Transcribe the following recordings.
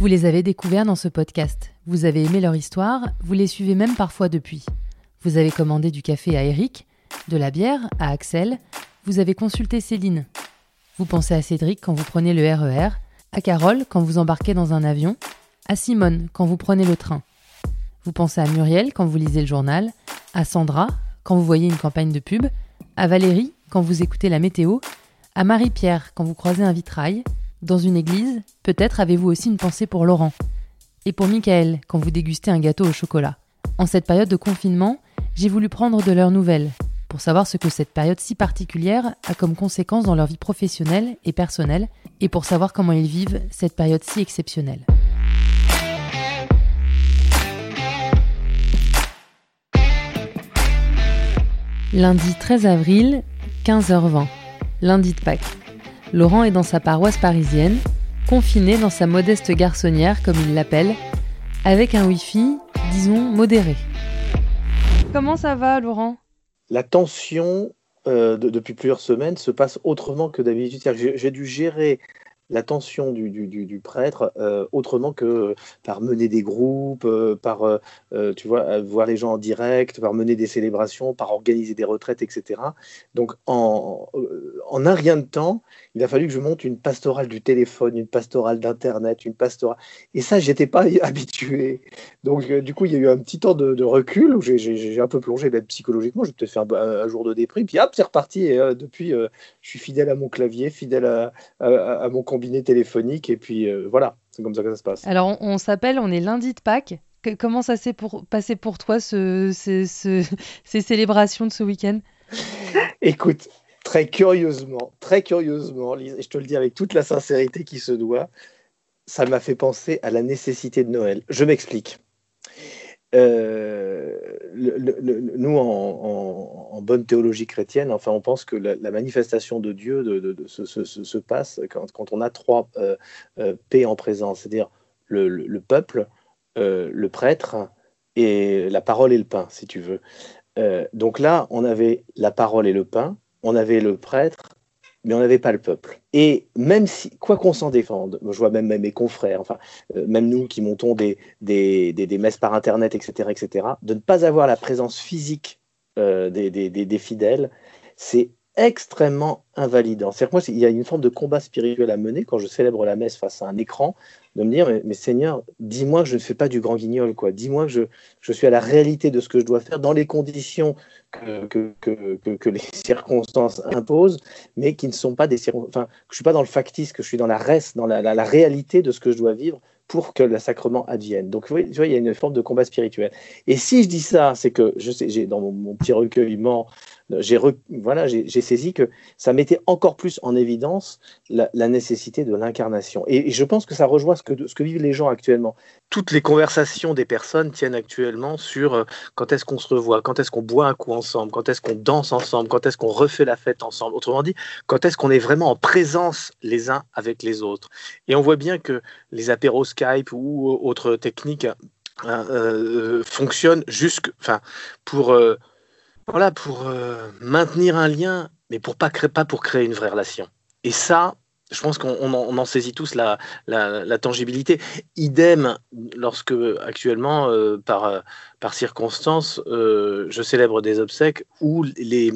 Vous les avez découverts dans ce podcast. Vous avez aimé leur histoire, vous les suivez même parfois depuis. Vous avez commandé du café à Eric, de la bière à Axel, vous avez consulté Céline. Vous pensez à Cédric quand vous prenez le RER, e à Carole quand vous embarquez dans un avion, à Simone quand vous prenez le train. Vous pensez à Muriel quand vous lisez le journal, à Sandra quand vous voyez une campagne de pub, à Valérie quand vous écoutez la météo, à Marie-Pierre quand vous croisez un vitrail, dans une église, peut-être avez-vous aussi une pensée pour Laurent. Et pour Michael quand vous dégustez un gâteau au chocolat. En cette période de confinement, j'ai voulu prendre de leurs nouvelles, pour savoir ce que cette période si particulière a comme conséquence dans leur vie professionnelle et personnelle, et pour savoir comment ils vivent cette période si exceptionnelle. Lundi 13 avril, 15h20, lundi de Pâques. Laurent est dans sa paroisse parisienne, confiné dans sa modeste garçonnière, comme il l'appelle, avec un Wi-Fi, disons, modéré. Comment ça va, Laurent? La tension euh, depuis plusieurs semaines se passe autrement que d'habitude. J'ai dû gérer l'attention du, du, prêtre euh, autrement que par mener des groupes, euh, par euh, tu vois, voir les gens en direct, par mener des célébrations, par organiser des retraites, etc. Donc en, en un rien de temps, il a fallu que je monte une pastorale du téléphone, une pastorale d'internet, une pastorale. Et ça, j'étais pas habitué. Donc du coup, il y a eu un petit temps de, recul où j'ai un peu plongé même psychologiquement. J'ai peut-être fait un, jour de déprime, puis hop, c'est reparti. Et depuis, je suis fidèle à mon clavier, fidèle à, à, à mon téléphonique. Et puis euh, voilà, c'est comme ça que ça se passe. Alors on, s'appelle, on est lundi de Pâques. comment ça s'est pour, passé pour toi ce, ces célébrations de ce week-end? Écoute, très curieusement, très curieusement, je te le dis avec toute la sincérité qui se doit, ça m'a fait penser à la nécessité de Noël. Je m'explique. Euh, nous, en, bonne théologie chrétienne, enfin, on pense que la, manifestation de Dieu se, passe quand, on a trois euh, euh, P en présence, c'est-à-dire le, peuple, le prêtre et la parole et le pain, si tu veux. donc là, on avait la parole et le pain, on avait le prêtre mais on n'avait pas le peuple. Et même si, quoi qu'on s'en défende, je vois même, mes confrères, enfin, euh, même nous qui montons des, des, des, messes par Internet, etc., etc., de ne pas avoir la présence physique euh, des, des, fidèles, c'est extrêmement invalidant. C'est-à-dire moi, il y a une forme de combat spirituel à mener quand je célèbre la messe face à un écran, de me dire, mais, Seigneur, dis-moi que je ne fais pas du grand guignol, quoi. Dis-moi que je, suis à la réalité de ce que je dois faire dans les conditions que, les circonstances imposent, mais qui ne sont pas des circonstances, enfin, que je ne suis pas dans le factice, que je suis dans la dans la, réalité de ce que je dois vivre pour que le sacrement advienne. Donc, tu vois, il y a une forme de combat spirituel. Et si je dis ça, c'est que, je sais, j'ai dans mon, petit recueillement, j'ai voilà, j'ai saisi que ça mettait encore plus en évidence la, nécessité de l'incarnation. Et, je pense que ça rejoint ce que vivent les gens actuellement. Toutes les conversations des personnes tiennent actuellement sur euh, quand est-ce qu'on se revoit, quand est-ce qu'on boit un coup ensemble, quand est-ce qu'on danse ensemble, quand est-ce qu'on refait la fête ensemble. Autrement dit, quand est-ce qu'on est vraiment en présence les uns avec les autres. Et on voit bien que les apéros Skype ou autres techniques euh, fonctionnent jusque, enfin, pour euh, voilà, pour euh, maintenir un lien, mais pour pas pas pour créer une vraie relation. Et ça, je pense qu'on en, saisit tous la, tangibilité. Idem lorsque actuellement, euh, par, euh, par circonstance, je célèbre des obsèques où les,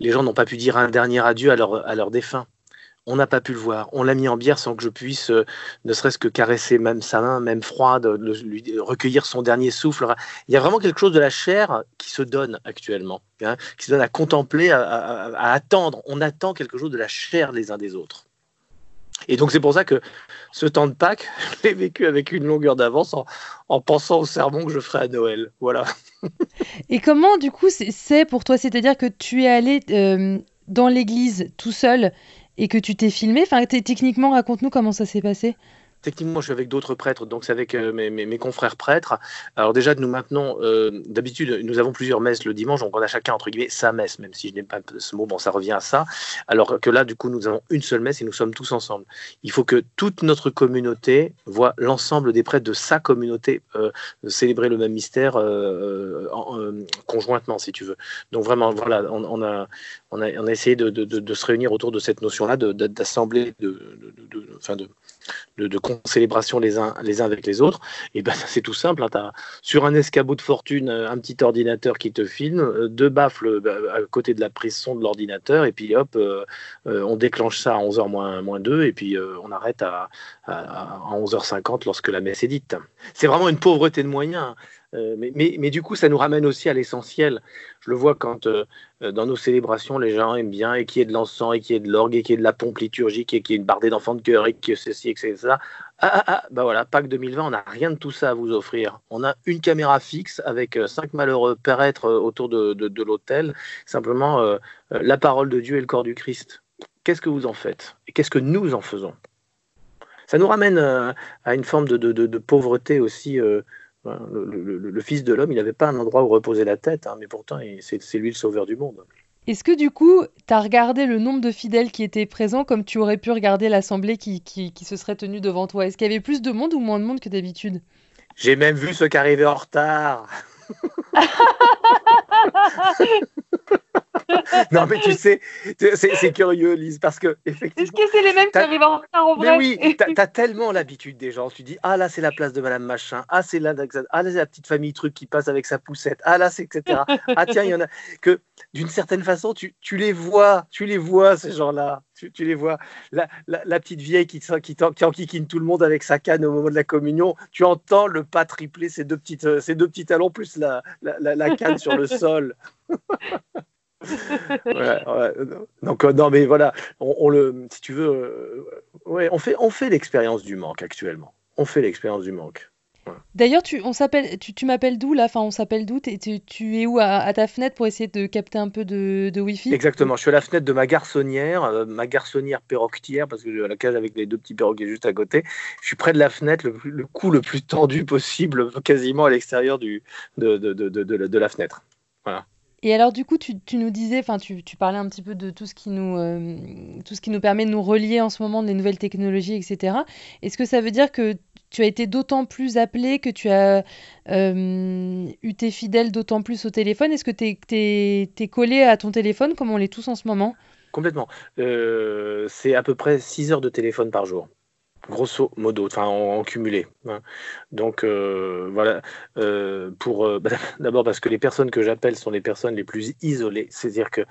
les gens n'ont pas pu dire un dernier adieu à leur, à leur défunt on n'a pas pu le voir. On l'a mis en bière sans que je puisse, euh, ne serait-ce que caresser même sa main, même froide, lui, recueillir son dernier souffle. Il y a vraiment quelque chose de la chair qui se donne actuellement, hein, qui se donne à contempler, à, attendre. On attend quelque chose de la chair les uns des autres. Et donc c'est pour ça que ce temps de Pâques, je l'ai vécu avec une longueur d'avance en, pensant au sermon que je ferai à Noël. Voilà. Et comment du coup c'est pour toi C'est-à-dire que tu es allé euh, dans l'église tout seul et que tu t'es filmé? Enfin, techniquement, raconte-nous comment ça s'est passé. Techniquement, je suis avec d'autres prêtres, donc c'est avec euh, mes, confrères prêtres. Alors déjà, nous maintenons, euh, d'habitude, nous avons plusieurs messes le dimanche, donc on a chacun, entre guillemets, sa messe, même si je n'ai pas ce mot, bon, ça revient à ça. Alors que là, du coup, nous avons une seule messe et nous sommes tous ensemble. Il faut que toute notre communauté voit l'ensemble des prêtres de sa communauté euh, célébrer le même mystère conjointement, si tu veux. Donc vraiment, voilà, on, a, essayé de, de, se réunir autour de cette notion-là, d'assembler, de, de, de de, concélébration les uns, les uns avec les autres, et ben c'est tout simple. Hein, sur un escabeau de fortune, un petit ordinateur qui te filme, deux baffles bah, à côté de la prise son de l'ordinateur, et puis hop, on déclenche ça à 11h moins, moins 2, et puis on arrête à, à, 11h50 lorsque la messe est dite. C'est vraiment une pauvreté de moyens. Euh, mais, du coup, ça nous ramène aussi à l'essentiel. Je le vois quand euh, euh, dans nos célébrations, les gens aiment bien et qu'il y ait de l'encens, et qu'il y ait de l'orgue, et qu'il y ait de la pompe liturgique, et qu'il y ait une bardée d'enfants de cœur, et que ceci, et que ça. Ah, ah, ah, bah voilà, Pâques 2020, on n'a rien de tout ça à vous offrir. On a une caméra fixe avec cinq malheureux père-être autour de, l'autel. Simplement, la parole de Dieu et le corps du Christ. Qu'est-ce que vous en faites? Et qu'est-ce que nous en faisons? Ça nous ramène à une forme de pauvreté aussi le, Fils de l'homme, il n'avait pas un endroit où reposer la tête, hein, mais pourtant, c'est lui le sauveur du monde. Est-ce que du coup, tu as regardé le nombre de fidèles qui étaient présents comme tu aurais pu regarder l'assemblée qui, qui, se serait tenue devant toi? Est-ce qu'il y avait plus de monde ou moins de monde que d'habitude? J'ai même vu ceux qui arrivaient en retard. Non, mais tu sais, c'est curieux, Lise, parce que effectivement. Est-ce que c'est les mêmes qui arrivent en retard en vrai Mais oui, tu as, tellement l'habitude des gens. Tu dis, ah là, c'est la place de Madame Machin. Ah, c'est là, ah, là, c'est la petite famille truc qui passe avec sa poussette. Ah là, c'est etc. Ah tiens, il y en a. Que d'une certaine façon, tu, tu, les vois, tu les vois, ces gens-là. Tu, tu, les vois. La, la, petite vieille qui, qui, qui enquiquine tout le monde avec sa canne au moment de la communion. Tu entends le pas tripler ses deux, petites, ses deux petits talons plus la, la canne sur le sol. Donc euh, non, mais voilà, on, le, si tu veux, euh, ouais, on fait, on fait l'expérience du manque actuellement. On fait l'expérience du manque. D'ailleurs, tu, on s'appelle, tu, tu m'appelles d'où là? Enfin, on s'appelle d'où? Tu, tu, es où à, ta fenêtre pour essayer de capter un peu de, de Wi-Fi? Exactement. Je suis à la fenêtre de ma garçonnière, euh, ma garçonnière perroquetière, parce que j'ai la cage avec les deux petits perroquets juste à côté. Je suis près de la fenêtre, le, le cou le plus tendu possible, quasiment à l'extérieur du, de, de, de, de, la fenêtre. Voilà. Et alors, du coup, tu, nous disais, enfin, tu, parlais un petit peu de tout ce, qui nous, euh, tout ce qui nous permet de nous relier en ce moment, des nouvelles technologies, etc. Est-ce que ça veut dire que tu as été d'autant plus appelé, que tu as euh, eu tes fidèles d'autant plus au téléphone Est-ce que tu es, collé à ton téléphone comme on l'est tous en ce moment? Complètement. Euh, c'est à peu près 6 heures de téléphone par jour grosso modo, enfin en, cumulé. Hein. Donc euh, voilà, pour d'abord parce que les personnes que j'appelle sont les personnes les plus isolées, c'est-à-dire que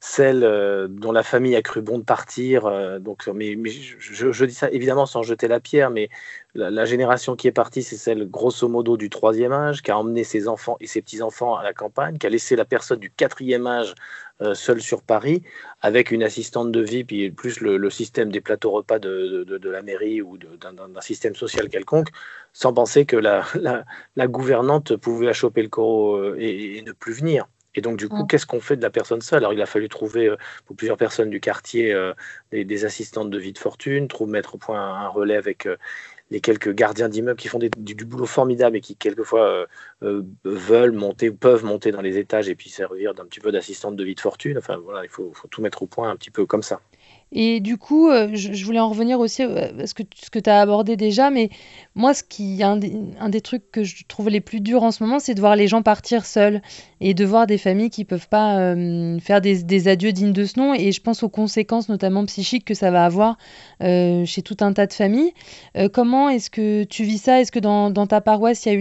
celles dont la famille a cru bon de partir. donc, mais, je, dis ça évidemment sans jeter la pierre, mais la, génération qui est partie, c'est celle grosso modo du troisième âge, qui a emmené ses enfants et ses petits-enfants à la campagne, qui a laissé la personne du quatrième âge euh, seule sur Paris, avec une assistante de vie, puis plus le, système des plateaux repas de, la mairie ou d'un système social quelconque, sans penser que la, gouvernante pouvait achoper le corps euh, et, ne plus venir. Et donc, du coup, qu'est-ce qu'on fait de la personne seule? Alors, il a fallu trouver euh, pour plusieurs personnes du quartier des, assistantes de vie de fortune, trouver, mettre au point un relais avec les quelques gardiens d'immeubles qui font du, boulot formidable et qui quelquefois euh, euh, veulent monter, peuvent monter dans les étages et puis servir d'un petit peu d'assistante de vie de fortune. Enfin voilà, il faut, tout mettre au point un petit peu comme ça. Et du coup, euh, je, voulais en revenir aussi à ce que, ce que tu as abordé déjà, mais moi, ce qui, un, des, un des trucs que je trouve les plus durs en ce moment, c'est de voir les gens partir seuls et de voir des familles qui peuvent pas faire des, adieux dignes de ce nom. Et je pense aux conséquences, notamment psychiques, que ça va avoir chez tout un tas de familles. comment est-ce que tu vis ça? Est-ce que dans, ta paroisse, il y,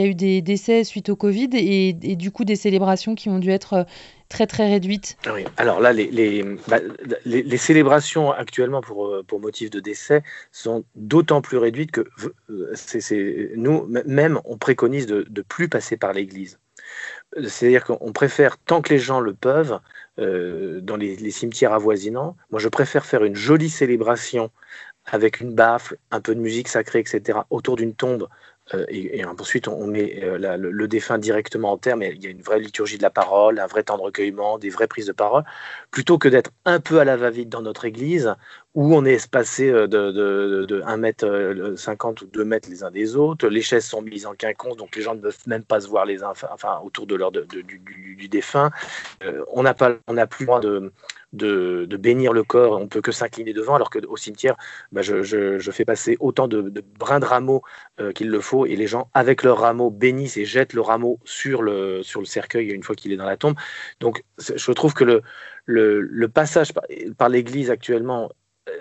a eu des, décès suite au Covid et, du coup des célébrations qui ont dû être euh, très très réduites ah alors là, bah, les, les, célébrations actuellement pour, euh, pour motif de décès sont d'autant plus réduites que euh, nous, même, on préconise de ne plus passer par l'église. C'est-à-dire qu'on préfère, tant que les gens le peuvent, dans les, les, cimetières avoisinants, moi je préfère faire une jolie célébration avec une baffle, un peu de musique sacrée, etc., autour d'une tombe. Euh, et, ensuite, on met euh, le, défunt directement en mais il y a une vraie liturgie de la parole, un vrai temps de recueillement, des vraies prises de parole, plutôt que d'être un peu à la va-vite dans notre église, où on est espacé euh, de, de, de 1 mètre 50 ou 2 mètres les uns des autres, les chaises sont mises en quinconce, donc les gens ne peuvent même pas se voir les uns, enfin, autour de leur, du, du, défunt. on n'a pas, on n'a plus le droit de, bénir le corps, on peut que s'incliner devant, alors qu'au cimetière, bah, je, fais passer autant de, brins de rameaux euh, qu'il le faut, et les gens, avec leur rameau, bénissent et jettent le rameau sur le, sur le cercueil une fois qu'il est dans la tombe. Donc je trouve que le, le, passage par, l'Église actuellement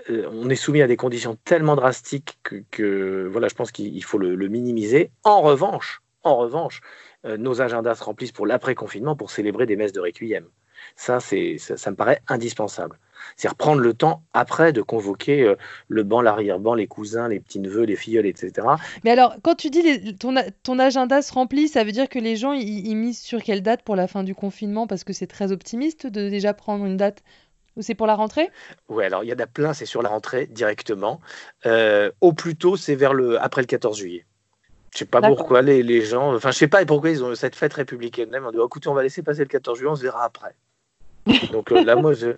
on est soumis à des conditions tellement drastiques que, voilà, je pense qu'il faut le, minimiser. En revanche, en revanche, nos agendas se remplissent pour l'après-confinement pour célébrer des messes de requiem. Ça, c'est, ça, me paraît indispensable. C'est-à-dire prendre le temps après de convoquer euh, le banc, l'arrière-banc, les cousins, les petits-neveux, les filleuls, etc. Mais alors, quand tu dis ton, ton, agenda se remplit, ça veut dire que les gens, ils, misent sur quelle date pour la fin du confinement? Parce que c'est très optimiste de déjà prendre une date ou c'est pour la rentrée? Oui, alors il y en a plein, c'est sur la rentrée directement. Euh, au plus tôt, c'est vers le après le 14 juillet. Je sais pas pourquoi les, les, gens, enfin je sais pas pourquoi ils ont cette fête républicaine même. On dit, écoutez, on va laisser passer le 14 juillet, on se verra après. Donc euh, là, moi, je...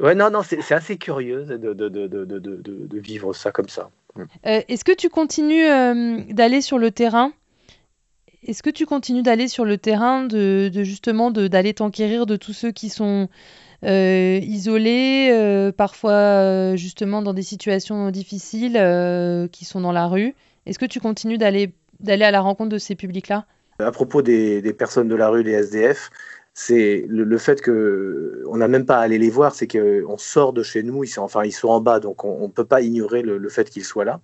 Ouais, non, non, c'est assez curieux de, de, de, de, vivre ça comme ça. Mm. Euh, Est-ce que tu continues euh, d'aller sur le terrain? Est-ce que tu continues d'aller sur le terrain, de, justement d'aller t'enquérir de tous ceux qui sont isolés, parfois justement dans des situations difficiles, qui sont dans la rue? Est-ce que tu continues d'aller à la rencontre de ces publics-là? À propos des, des, personnes de la rue, les SDF, c'est le, fait que on n'a même pas à aller les voir, c'est qu'on sort de chez nous, ils sont, enfin ils sont en bas, donc on ne peut pas ignorer le, fait qu'ils soient là.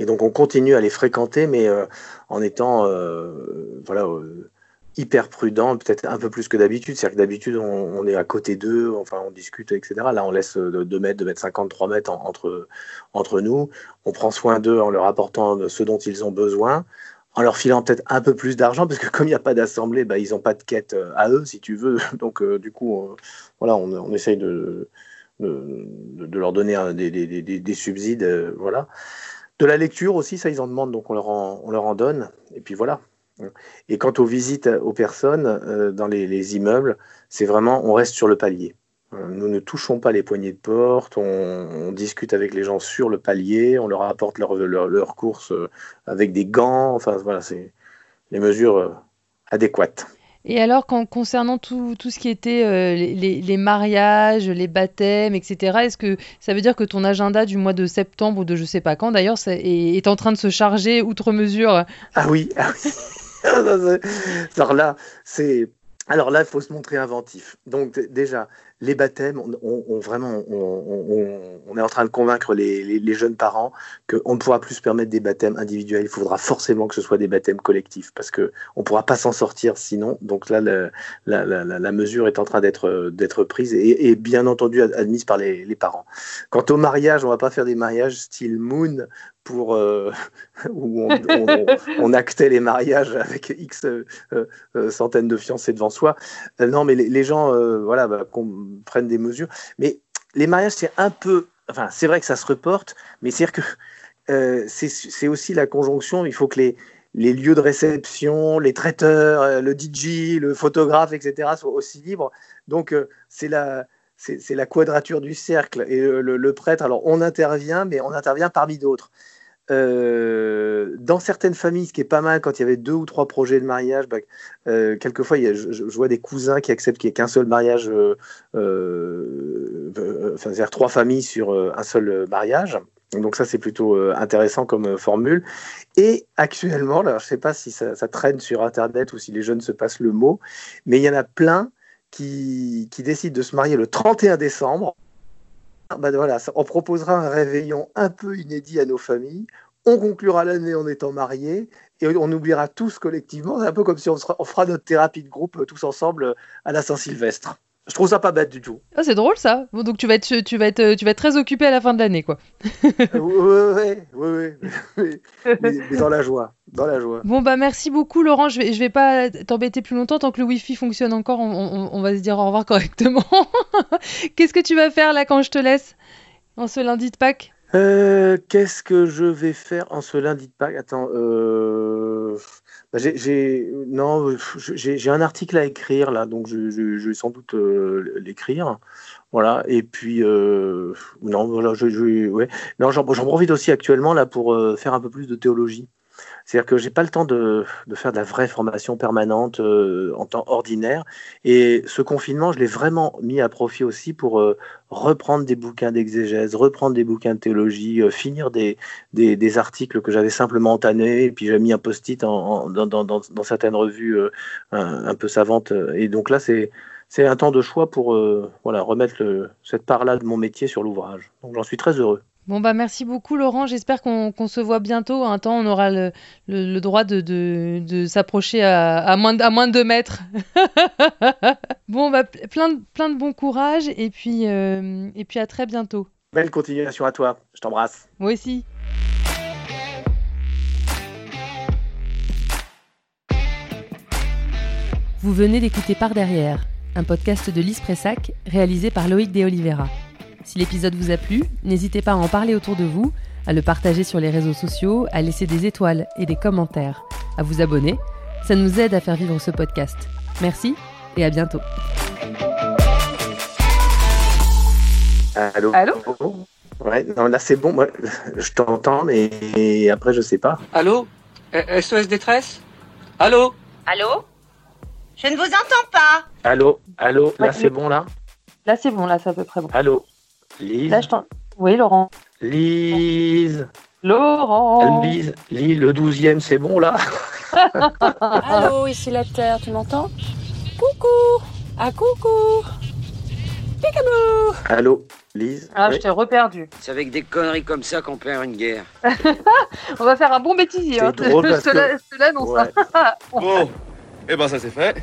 Et donc on continue à les fréquenter, mais euh, en étant euh, voilà, euh, hyper prudent, peut-être un peu plus que d'habitude. C'est-à-dire que d'habitude on, est à côté d'eux, enfin on discute, etc. Là on laisse 2 mètres, 2 mètres 50, 3 mètres entre, entre nous. On prend soin d'eux en leur apportant ce dont ils ont besoin en leur filant peut-être un peu plus d'argent, parce que comme il n'y a pas d'assemblée, bah, ils n'ont pas de quête euh, à eux, si tu veux. Donc, euh, du coup, euh, voilà, on, essaye de, de, de leur donner des, des, des, des, subsides. voilà. De la lecture aussi, ça, ils en demandent, donc on leur en, on leur en donne. Et puis voilà. Et quant aux visites aux personnes dans les, les immeubles, c'est vraiment, on reste sur le palier. Nous ne touchons pas les poignées de porte, on, discute avec les gens sur le palier, on leur apporte leurs leur, courses euh, avec des gants, enfin voilà, c'est les mesures euh, adéquates. Et alors, concernant tout, tout, ce qui était euh, les, mariages, les baptêmes, etc., est-ce que ça veut dire que ton agenda du mois de septembre ou de je sais pas quand d'ailleurs est, est, en train de se charger outre mesure? Ah oui, ah oui. Alors là, c'est alors là, il faut se montrer inventif. Donc déjà, les baptêmes, on, on, est en train de convaincre les, jeunes parents qu'on ne pourra plus se permettre des baptêmes individuels. Il faudra forcément que ce soit des baptêmes collectifs parce qu'on ne pourra pas s'en sortir sinon. Donc là, la, mesure est en train d'être prise et, bien entendu admise par les, parents. Quant au mariage, on ne va pas faire des mariages style Moon pour euh, où on, actait les mariages avec X euh, euh, centaines de fiancés devant soi. non, mais les, gens, voilà, bah, prennent des mesures. Mais les mariages, c'est un peu, enfin, c'est vrai que ça se reporte, mais c'est que c'est aussi la conjonction. Il faut que les les lieux de réception, les traiteurs, le DJ, le photographe, etc., soient aussi libres. Donc, c'est la, c'est la quadrature du cercle. Et le, prêtre, alors on intervient, mais on intervient parmi d'autres. Euh, dans certaines familles, ce qui est pas mal, quand il y avait deux ou trois projets de mariage, bah, euh, quelquefois, je, vois des cousins qui acceptent qu'il n'y ait qu'un seul mariage, euh, enfin, c'est-à-dire trois familles sur un seul mariage. Donc ça, c'est plutôt intéressant comme formule. Et actuellement, alors, je ne sais pas si ça, traîne sur Internet ou si les jeunes se passent le mot, mais il y en a plein qui décident de se marier le 31 décembre bah voilà, on proposera un réveillon un peu inédit à nos familles. On conclura l'année en étant mariés et on oubliera tous collectivement. C'est un peu comme si on, fera notre thérapie de groupe euh, tous ensemble euh, à la Saint-Sylvestre. Je trouve ça pas bête du tout. Ah, c'est drôle ça. Bon, donc tu vas être, tu vas être, tu vas être très occupé à la fin de l'année, quoi. oui, oui, oui, mais, dans la joie, dans la joie. Bon bah merci beaucoup, Laurent. Je vais, je vais pas t'embêter plus longtemps tant que le Wi-Fi fonctionne encore. On, on, va se dire au revoir correctement. Qu'est-ce que tu vas faire là quand je te laisse en ce lundi de Pâques? Euh, Qu'est-ce que je vais faire en ce lundi de Pâques? Attends. Euh... Bah, j'ai non, j'ai un article à écrire là, donc je, vais sans doute euh, l'écrire. Voilà. Et puis euh, non, voilà, je, j'en profite aussi actuellement là pour euh, faire un peu plus de théologie. C'est-à-dire que j'ai pas le temps de, faire de la vraie formation permanente euh, en temps ordinaire. Et ce confinement, je l'ai vraiment mis à profit aussi pour euh, reprendre des bouquins d'exégèse, reprendre des bouquins de théologie, euh, finir des, articles que j'avais simplement entamés. Et puis j'ai mis un post-it dans, certaines revues un, peu savantes. Et donc là, c'est c'est un temps de choix pour voilà, remettre cette part-là de mon métier sur l'ouvrage. Donc j'en suis très heureux. Bon bah merci beaucoup Laurent, j'espère qu'on se voit bientôt. Un temps on aura le, droit de, s'approcher à, moins de, à moins de 2 mètres. bon bah plein de, plein de bon courage et puis, euh, et puis à très bientôt. Belle continuation à toi, je t'embrasse. Moi aussi. Vous venez d'écouter Par Derrière, un podcast de Lise Pressac réalisé par Loïc De Oliveira. Si l'épisode vous a plu, n'hésitez pas à en parler autour de vous, à le partager sur les réseaux sociaux, à laisser des étoiles et des commentaires, à vous abonner. Ça nous aide à faire vivre ce podcast. Merci et à bientôt. Allô Allô Ouais, non, là c'est bon, moi je t'entends, mais après je sais pas. Allô SOS détresse Allô Allô Je ne vous entends pas. Allô Allô Là c'est bon là? Là c'est bon, là c'est à peu près bon. Allô Lise Oui, Laurent. Lise Laurent Lise, Lise le douzième, c'est bon là Allô, ici la Terre, tu m'entends? Coucou Ah coucou Picabou Allô, Lise? Ah, je t'ai reperdu. C'est avec des conneries comme ça qu'on perd une guerre. On va faire un bon bêtisier. Hein. Drôle je te l'annonce. Ouais. bon, et eh ben ça c'est fait.